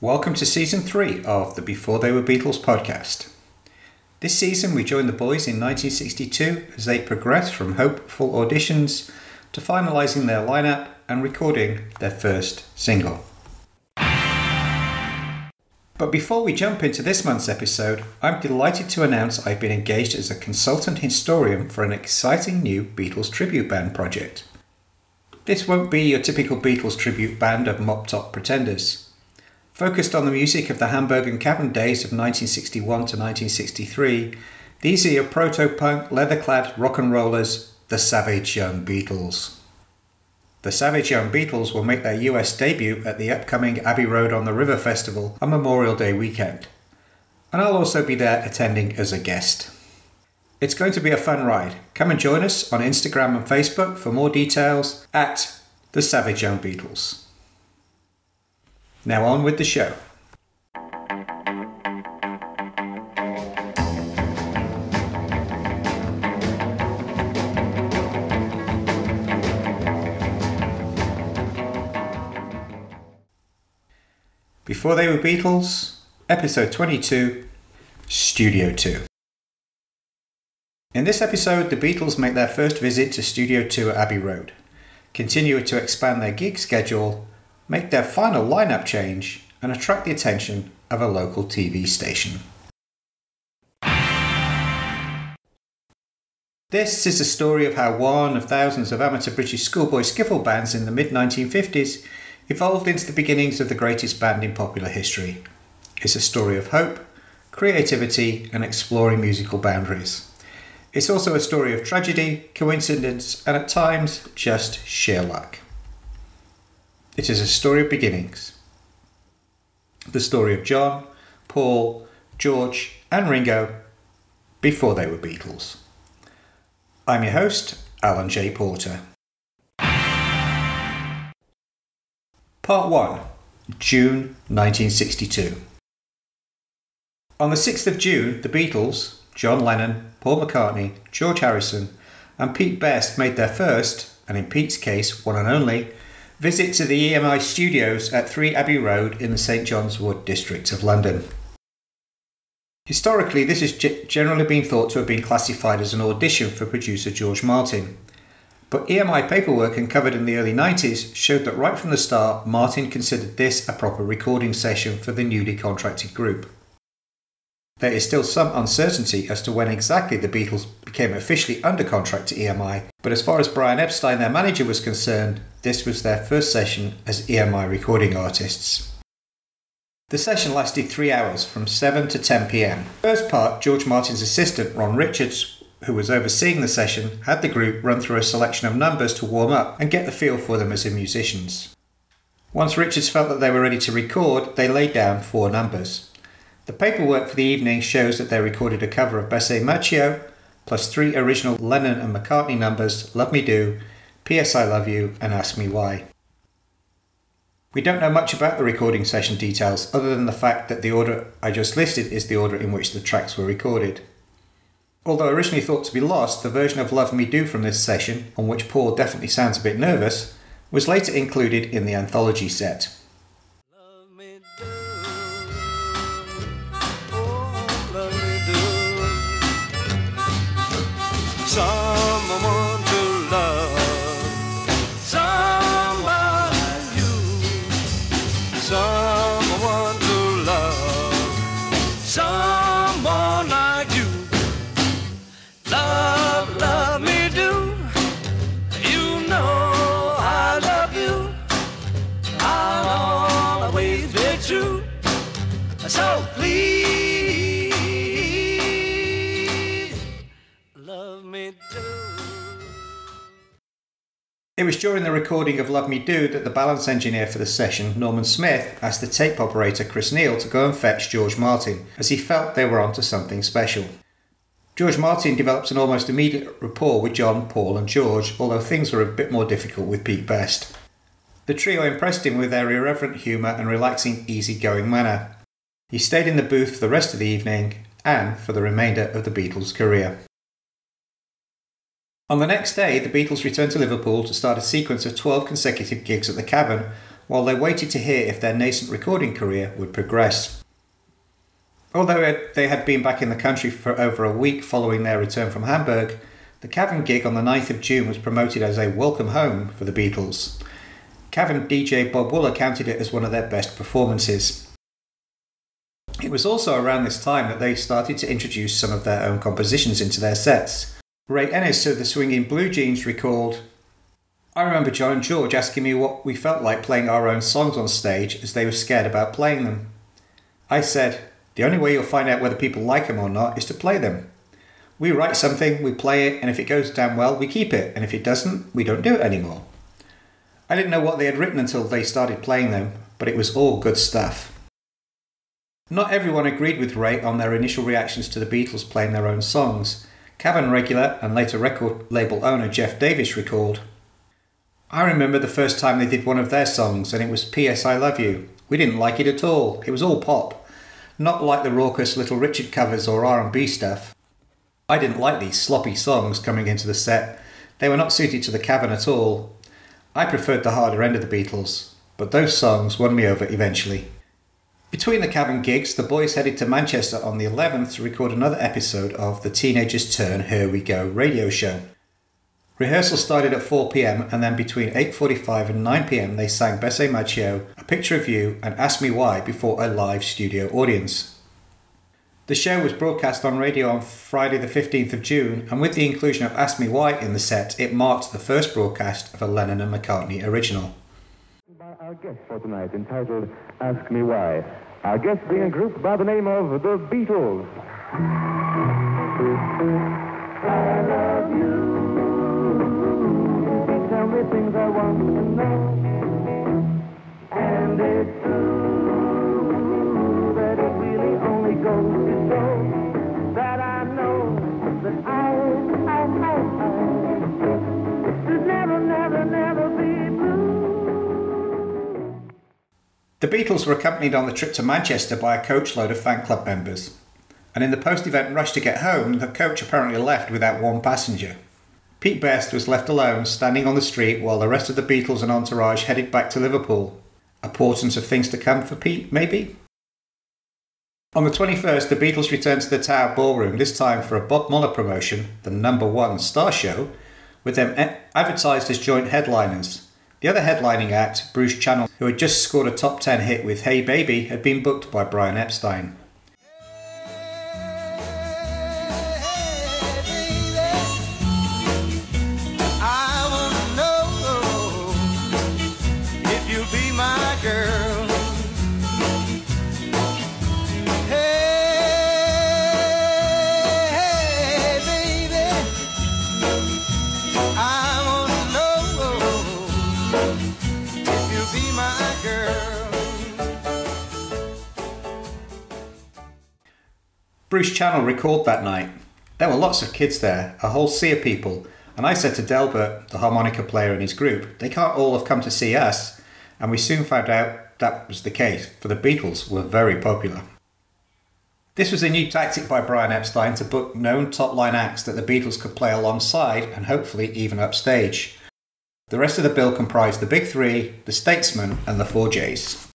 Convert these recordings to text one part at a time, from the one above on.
Welcome to season three of the Before They Were Beatles podcast. This season, we joined the boys in 1962 as they progressed from hopeful auditions to finalising their lineup and recording their first single. But before we jump into this month's episode, I'm delighted to announce I've been engaged as a consultant historian for an exciting new Beatles tribute band project. This won't be your typical Beatles tribute band of mop top pretenders. Focused on the music of the Hamburg and Cavern days of 1961 to 1963, these are your proto punk, leather clad rock and rollers, the Savage Young Beatles. The Savage Young Beatles will make their US debut at the upcoming Abbey Road on the River Festival on Memorial Day weekend. And I'll also be there attending as a guest. It's going to be a fun ride. Come and join us on Instagram and Facebook for more details at The Savage Young Beatles. Now on with the show. Before They Were Beatles, Episode 22, Studio 2. In this episode, the Beatles make their first visit to Studio 2 at Abbey Road, continue to expand their gig schedule, make their final lineup change, and attract the attention of a local TV station. This is a story of how one of thousands of amateur British schoolboy skiffle bands in the mid 1950s evolved into the beginnings of the greatest band in popular history. It's a story of hope, creativity, and exploring musical boundaries. It's also a story of tragedy, coincidence, and at times just sheer luck. It is a story of beginnings. The story of John, Paul, George, and Ringo before they were Beatles. I'm your host, Alan J. Porter. Part 1 June 1962. On the 6th of June, the Beatles, John Lennon, Paul McCartney, George Harrison, and Pete Best made their first, and in Pete's case, one and only, visit to the EMI studios at 3 Abbey Road in the St John's Wood district of London. Historically, this has generally been thought to have been classified as an audition for producer George Martin, but EMI paperwork uncovered in the early 90s showed that right from the start, Martin considered this a proper recording session for the newly contracted group. There is still some uncertainty as to when exactly the Beatles became officially under contract to EMI, but as far as Brian Epstein, their manager, was concerned, this was their first session as EMI recording artists. The session lasted three hours, from 7 to 10 pm. First part, George Martin's assistant, Ron Richards, who was overseeing the session, had the group run through a selection of numbers to warm up and get the feel for them as musicians. Once Richards felt that they were ready to record, they laid down four numbers. The paperwork for the evening shows that they recorded a cover of Besame Mucho, plus three original Lennon and McCartney numbers Love Me Do, P.S. I Love You, and Ask Me Why. We don't know much about the recording session details other than the fact that the order I just listed is the order in which the tracks were recorded. Although originally thought to be lost, the version of Love Me Do from this session, on which Paul definitely sounds a bit nervous, was later included in the anthology set. Was during the recording of Love Me Do that the balance engineer for the session, Norman Smith, asked the tape operator Chris Neal to go and fetch George Martin, as he felt they were onto something special. George Martin developed an almost immediate rapport with John, Paul, and George, although things were a bit more difficult with Pete Best. The trio impressed him with their irreverent humour and relaxing, easy-going manner. He stayed in the booth for the rest of the evening and for the remainder of the Beatles' career. On the next day, the Beatles returned to Liverpool to start a sequence of 12 consecutive gigs at the Cavern, while they waited to hear if their nascent recording career would progress. Although they had been back in the country for over a week following their return from Hamburg, the Cavern gig on the 9th of June was promoted as a welcome home for the Beatles. Cavern DJ Bob Wooler counted it as one of their best performances. It was also around this time that they started to introduce some of their own compositions into their sets. Ray Ennis of the Swinging Blue Jeans recalled, I remember John and George asking me what we felt like playing our own songs on stage as they were scared about playing them. I said, the only way you'll find out whether people like them or not is to play them. We write something, we play it, and if it goes down well, we keep it, and if it doesn't, we don't do it anymore. I didn't know what they had written until they started playing them, but it was all good stuff. Not everyone agreed with Ray on their initial reactions to the Beatles playing their own songs. Cavern regular and later record label owner Jeff Davis recalled, I remember the first time they did one of their songs and it was P.S. I Love You. We didn't like it at all. It was all pop. Not like the raucous Little Richard covers or R&B stuff. I didn't like these sloppy songs coming into the set. They were not suited to the Cavern at all. I preferred the harder end of the Beatles, but those songs won me over eventually. Between the Cavern gigs, the boys headed to Manchester on the 11th to record another episode of the Teenagers Turn Here We Go radio show. Rehearsal started at 4pm and then between 8.45 and 9pm they sang Besame Mucho, A Picture of You and Ask Me Why before a live studio audience. The show was broadcast on radio on Friday the 15th of June, and with the inclusion of Ask Me Why in the set, it marked the first broadcast of a Lennon and McCartney original. Our guest for tonight, entitled Ask Me Why. Our guest being a group by the name of The Beatles. The Beatles were accompanied on the trip to Manchester by a coachload of fan club members, and in the post event rush to get home, the coach apparently left without one passenger. Pete Best was left alone, standing on the street while the rest of the Beatles and entourage headed back to Liverpool. A portent of things to come for Pete, maybe? On the 21st, the Beatles returned to the Tower Ballroom, this time for a Bob Muller promotion, the number one star show, with them advertised as joint headliners. The other headlining act, Bruce Channel, who had just scored a top 10 hit with Hey Baby, had been booked by Brian Epstein. Bruce Channel recalled that night. There were lots of kids there, a whole sea of people, and I said to Delbert, the harmonica player in his group, they can't all have come to see us, and we soon found out that was the case, for the Beatles were very popular. This was a new tactic by Brian Epstein to book known top line acts that the Beatles could play alongside and hopefully even upstage. The rest of the bill comprised the Big Three, the Statesmen, and the Four Jays.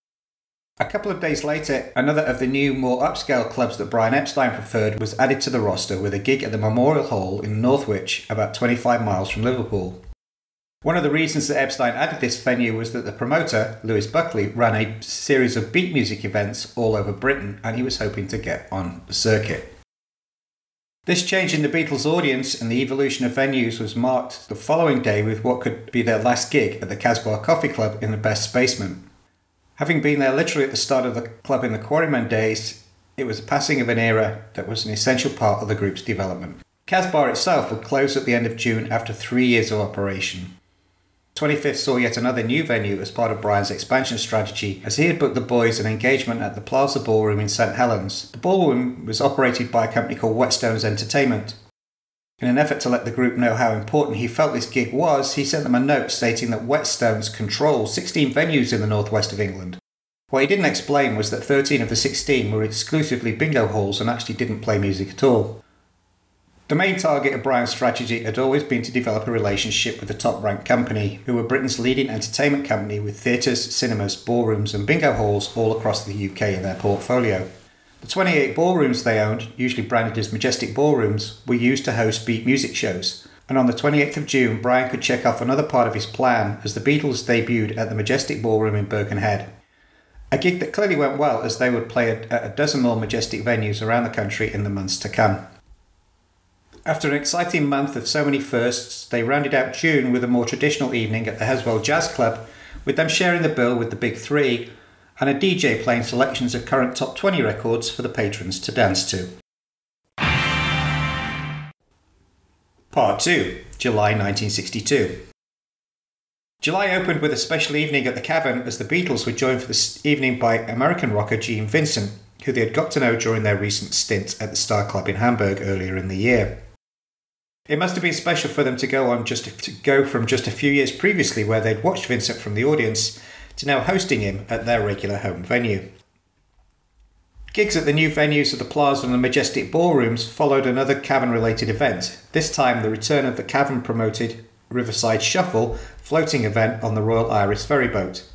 A couple of days later, another of the new, more upscale clubs that Brian Epstein preferred was added to the roster with a gig at the Memorial Hall in Northwich, about 25 miles from Liverpool. One of the reasons that Epstein added this venue was that the promoter, Lewis Buckley, ran a series of beat music events all over Britain and he was hoping to get on the circuit. This change in the Beatles' audience and the evolution of venues was marked the following day with what could be their last gig at the Casbah Coffee Club in the Best Basement. Having been there literally at the start of the club in the Quarrymen days, it was the passing of an era that was an essential part of the group's development. Casbah itself would close at the end of June after three years of operation. 25th saw yet another new venue as part of Brian's expansion strategy, as he had booked the boys an engagement at the Plaza Ballroom in St Helens. The ballroom was operated by a company called Whetstones Entertainment. In an effort to let the group know how important he felt this gig was, he sent them a note stating that Whetstones control 16 venues in the northwest of England. What he didn't explain was that 13 of the 16 were exclusively bingo halls and actually didn't play music at all. The main target of Brian's strategy had always been to develop a relationship with the top ranked company, who were Britain's leading entertainment company with theatres, cinemas, ballrooms, and bingo halls all across the UK in their portfolio. The 28 ballrooms they owned, usually branded as Majestic Ballrooms, were used to host beat music shows. And on the 28th of June, Brian could check off another part of his plan as the Beatles debuted at the Majestic Ballroom in Birkenhead. A gig that clearly went well as they would play at a dozen more Majestic venues around the country in the months to come. After an exciting month of so many firsts, they rounded out June with a more traditional evening at the Heswall Jazz Club, with them sharing the bill with the Big Three and a DJ playing selections of current top 20 records for the patrons to dance to. Part 2 July 1962. July opened with a special evening at the Cavern as the Beatles were joined for this evening by American rocker Gene Vincent, who they had got to know during their recent stint at the Star Club in Hamburg earlier in the year. It must have been special for them to go on just to go from just a few years previously, where they'd watched Vincent from the audience, to now hosting him at their regular home venue. Gigs at the new venues of the Plaza and the Majestic Ballrooms followed another Cavern related event, this time the return of the Cavern promoted Riverside Shuffle floating event on the Royal Iris ferryboat.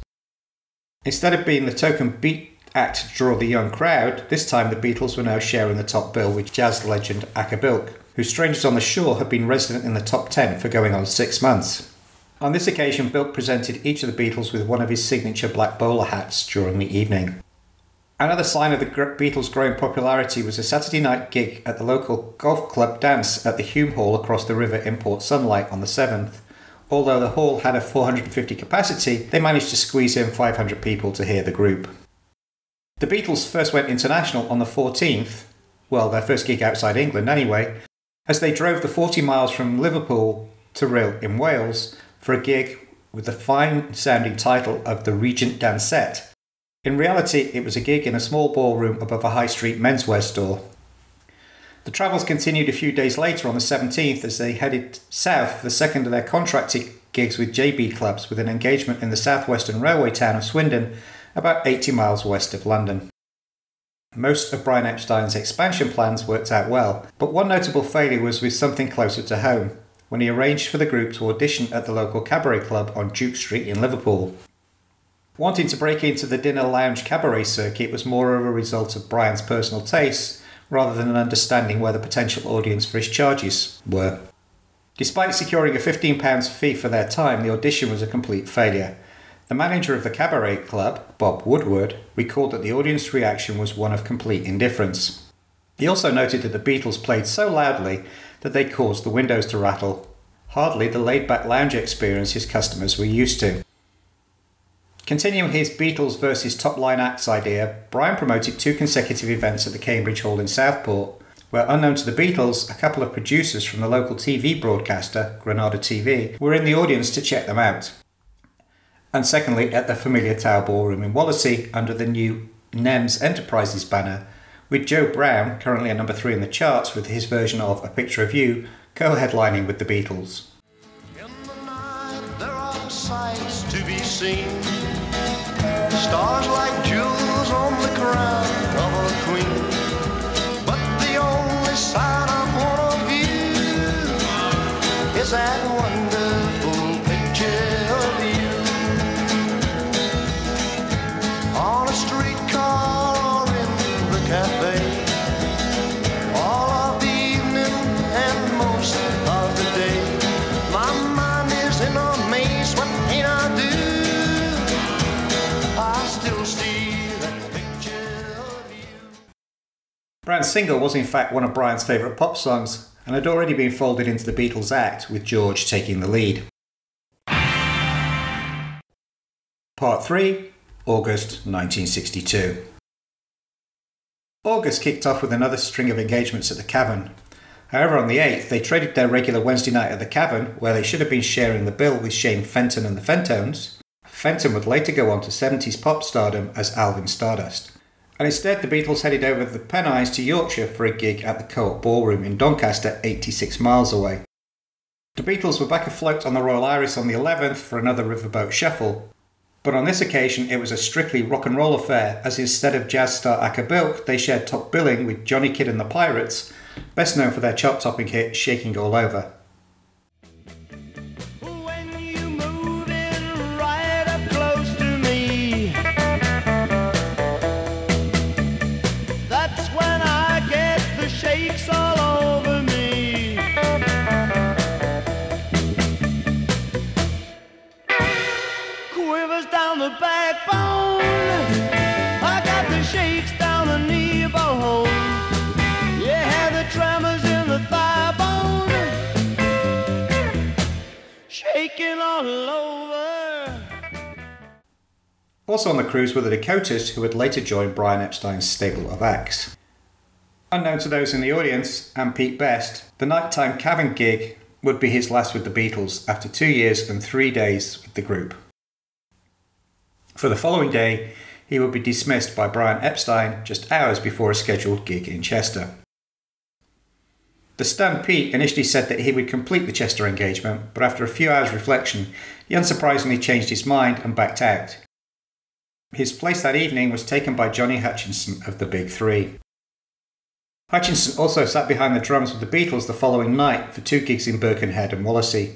Instead of being the token beat act to draw the young crowd, this time the Beatles were now sharing the top bill with jazz legend Acker Bilk whose Strangers on the Shore had been resident in the top 10 for going on six months. On this occasion, Bilk presented each of the Beatles with one of his signature black bowler hats during the evening. Another sign of the Beatles' growing popularity was a Saturday night gig at the local golf club dance at the Hulme Hall across the river in Port Sunlight on the 7th. Although the hall had a 450 capacity, they managed to squeeze in 500 people to hear the group. The Beatles first went international on the 14th, well, their first gig outside England anyway, as they drove the 40 miles from Liverpool to Rhyl in Wales for a gig with the fine sounding title of the Regent Dansette. In reality, it was a gig in a small ballroom above a high street menswear store. The travels continued a few days later on the 17th as they headed south for the second of their contracted gigs with JB clubs with an engagement in the southwestern railway town of Swindon, about 80 miles west of London. Most of Brian Epstein's expansion plans worked out well, but one notable failure was with something closer to home, when he arranged for the group to audition at the local cabaret club on Duke Street in Liverpool. Wanting to break into the dinner lounge cabaret circuit was more of a result of Brian's personal tastes rather than an understanding where the potential audience for his charges were. Despite securing a £15 fee for their time, the audition was a complete failure, the manager of the cabaret club, Bob Woodward, recalled that the audience reaction was one of complete indifference. He also noted that the Beatles played so loudly that they caused the windows to rattle, hardly the laid back lounge experience his customers were used to. Continuing his Beatles versus top line acts idea, Brian promoted two consecutive events at the Cambridge Hall in Southport, where, unknown to the Beatles, a couple of producers from the local TV broadcaster, Granada TV, were in the audience to check them out and secondly at the familiar Tower Ballroom in Wallasey under the new NEMS Enterprises banner, with Joe Brown, currently at number three in the charts with his version of A Picture of You, co headlining with the Beatles. The night. Stars like jewels on the crown Single was in fact one of Brian's favourite pop songs and had already been folded into the Beatles' act with George taking the lead. Part 3 August 1962. August kicked off with another string of engagements at the Cavern. However, on the 8th, they traded their regular Wednesday night at the Cavern, where they should have been sharing the bill with Shane Fenton and the Fentones. Fenton would later go on to 70s pop stardom as Alvin Stardust. And instead, the Beatles headed over the Pennines to Yorkshire for a gig at the Co-op Ballroom in Doncaster, 86 miles away. The Beatles were back afloat on the Royal Iris on the 11th for another riverboat shuffle, but on this occasion, it was a strictly rock and roll affair, as instead of jazz star Acker Bilk, they shared top billing with Johnny Kidd and the Pirates, best known for their chart topping hit Shaking All Over. Also on the cruise were the Dakotas, who would later join Brian Epstein's stable of acts. Unknown to those in the audience, and Pete Best, the nighttime cavern gig would be his last with the Beatles after two years and three days with the group. For the following day, he would be dismissed by Brian Epstein just hours before a scheduled gig in Chester. The Pete initially said that he would complete the Chester engagement, but after a few hours' reflection, he unsurprisingly changed his mind and backed out. His place that evening was taken by Johnny Hutchinson of the Big Three. Hutchinson also sat behind the drums with the Beatles the following night for two gigs in Birkenhead and Wallasey.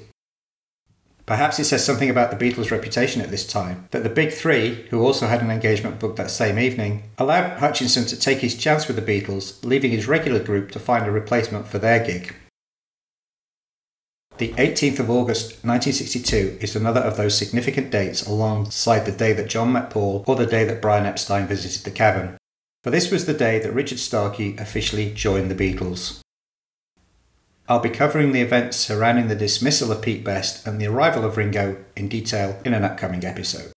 Perhaps it says something about the Beatles' reputation at this time that the Big Three, who also had an engagement booked that same evening, allowed Hutchinson to take his chance with the Beatles, leaving his regular group to find a replacement for their gig. The 18th of August 1962 is another of those significant dates alongside the day that John met Paul or the day that Brian Epstein visited the cavern. For this was the day that Richard Starkey officially joined the Beatles. I'll be covering the events surrounding the dismissal of Pete Best and the arrival of Ringo in detail in an upcoming episode.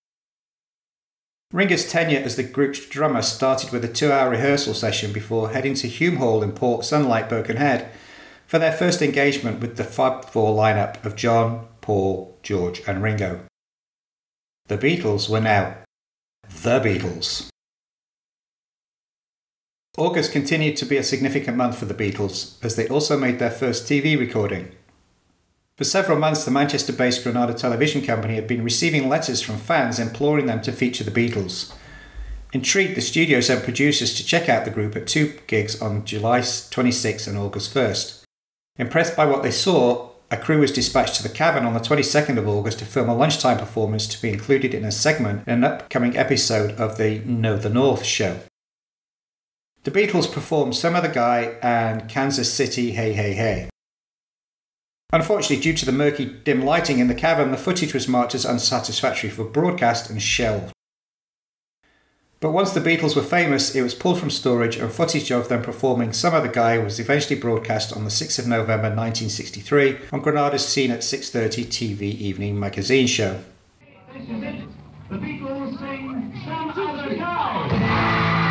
Ringo's tenure as the group's drummer started with a two hour rehearsal session before heading to Hulme Hall in Port Sunlight, Birkenhead, for their first engagement with the Fab Four lineup of John, Paul, George, and Ringo. The Beatles were now the Beatles. August continued to be a significant month for the Beatles as they also made their first TV recording. For several months, the Manchester based Granada Television Company had been receiving letters from fans imploring them to feature the Beatles. Intrigued, the studio sent producers to check out the group at two gigs on July 26 and August 1st. Impressed by what they saw, a crew was dispatched to the cavern on the 22nd of August to film a lunchtime performance to be included in a segment in an upcoming episode of the Know the North show. The Beatles performed Some Other Guy and Kansas City Hey Hey Hey. Unfortunately, due to the murky, dim lighting in the cavern, the footage was marked as unsatisfactory for broadcast and shelved. But once the Beatles were famous, it was pulled from storage and footage of them performing Some Other Guy was eventually broadcast on the 6th of November 1963 on Granada's Scene at 6.30 TV evening magazine show. The Beatles sing Some Other Guy.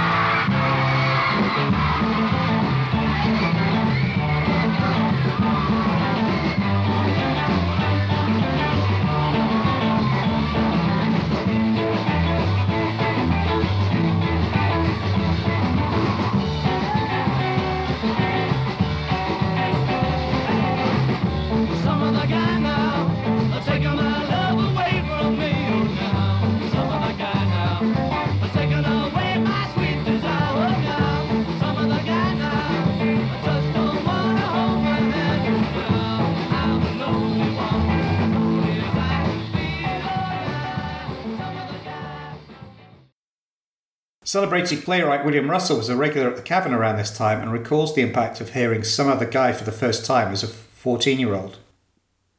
Celebrated playwright William Russell was a regular at the cavern around this time and recalls the impact of hearing Some Other Guy for the first time as a 14 year old.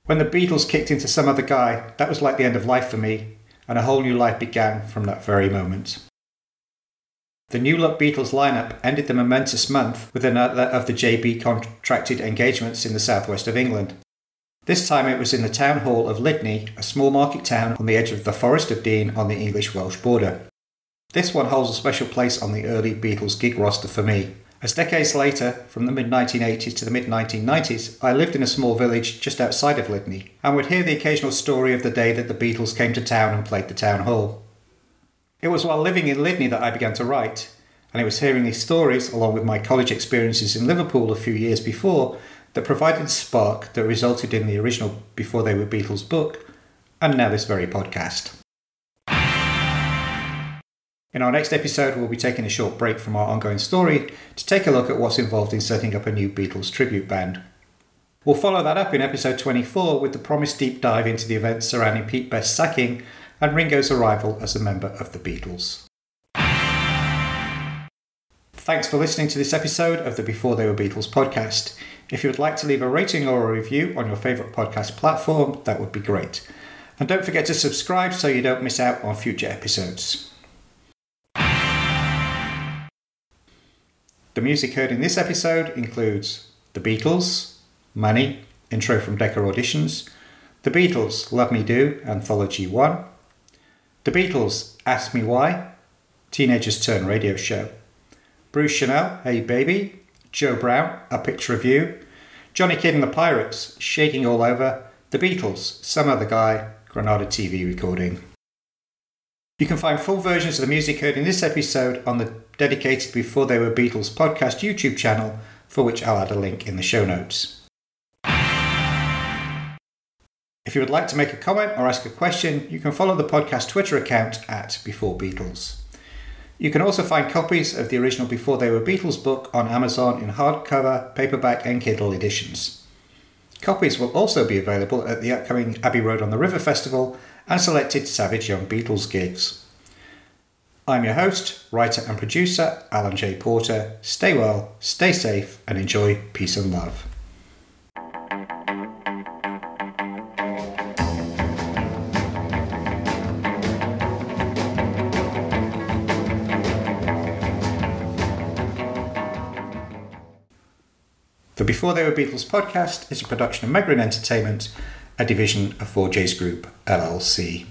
When the Beatles kicked into Some Other Guy, that was like the end of life for me, and a whole new life began from that very moment. The New Look Beatles lineup ended the momentous month with another of the JB contracted engagements in the southwest of England. This time it was in the town hall of Lydney, a small market town on the edge of the Forest of Dean on the English Welsh border. This one holds a special place on the early Beatles gig roster for me, as decades later, from the mid 1980s to the mid 1990s, I lived in a small village just outside of Lydney and would hear the occasional story of the day that the Beatles came to town and played the town hall. It was while living in Lydney that I began to write, and it was hearing these stories, along with my college experiences in Liverpool a few years before, that provided spark that resulted in the original Before They Were Beatles book, and now this very podcast. In our next episode, we'll be taking a short break from our ongoing story to take a look at what's involved in setting up a new Beatles tribute band. We'll follow that up in episode 24 with the promised deep dive into the events surrounding Pete Best's sacking and Ringo's arrival as a member of the Beatles. Thanks for listening to this episode of the Before They Were Beatles podcast. If you would like to leave a rating or a review on your favourite podcast platform, that would be great. And don't forget to subscribe so you don't miss out on future episodes. The music heard in this episode includes The Beatles, Money, intro from Decca Auditions, The Beatles, Love Me Do, Anthology 1, The Beatles, Ask Me Why, Teenagers Turn Radio Show, Bruce Channel, Hey Baby, Joe Brown, A Picture of You, Johnny Kidd and the Pirates, Shaking All Over, The Beatles, Some Other Guy, Granada TV recording. You can find full versions of the music heard in this episode on the dedicated Before They Were Beatles podcast YouTube channel, for which I'll add a link in the show notes. If you would like to make a comment or ask a question, you can follow the podcast Twitter account at Before Beatles. You can also find copies of the original Before They Were Beatles book on Amazon in hardcover, paperback, and Kindle editions. Copies will also be available at the upcoming Abbey Road on the River Festival and selected Savage Young Beatles gigs. I'm your host, writer, and producer, Alan J. Porter. Stay well, stay safe, and enjoy peace and love. The Before They Were Beatles podcast is a production of Megrin Entertainment, a division of 4J's Group, LLC.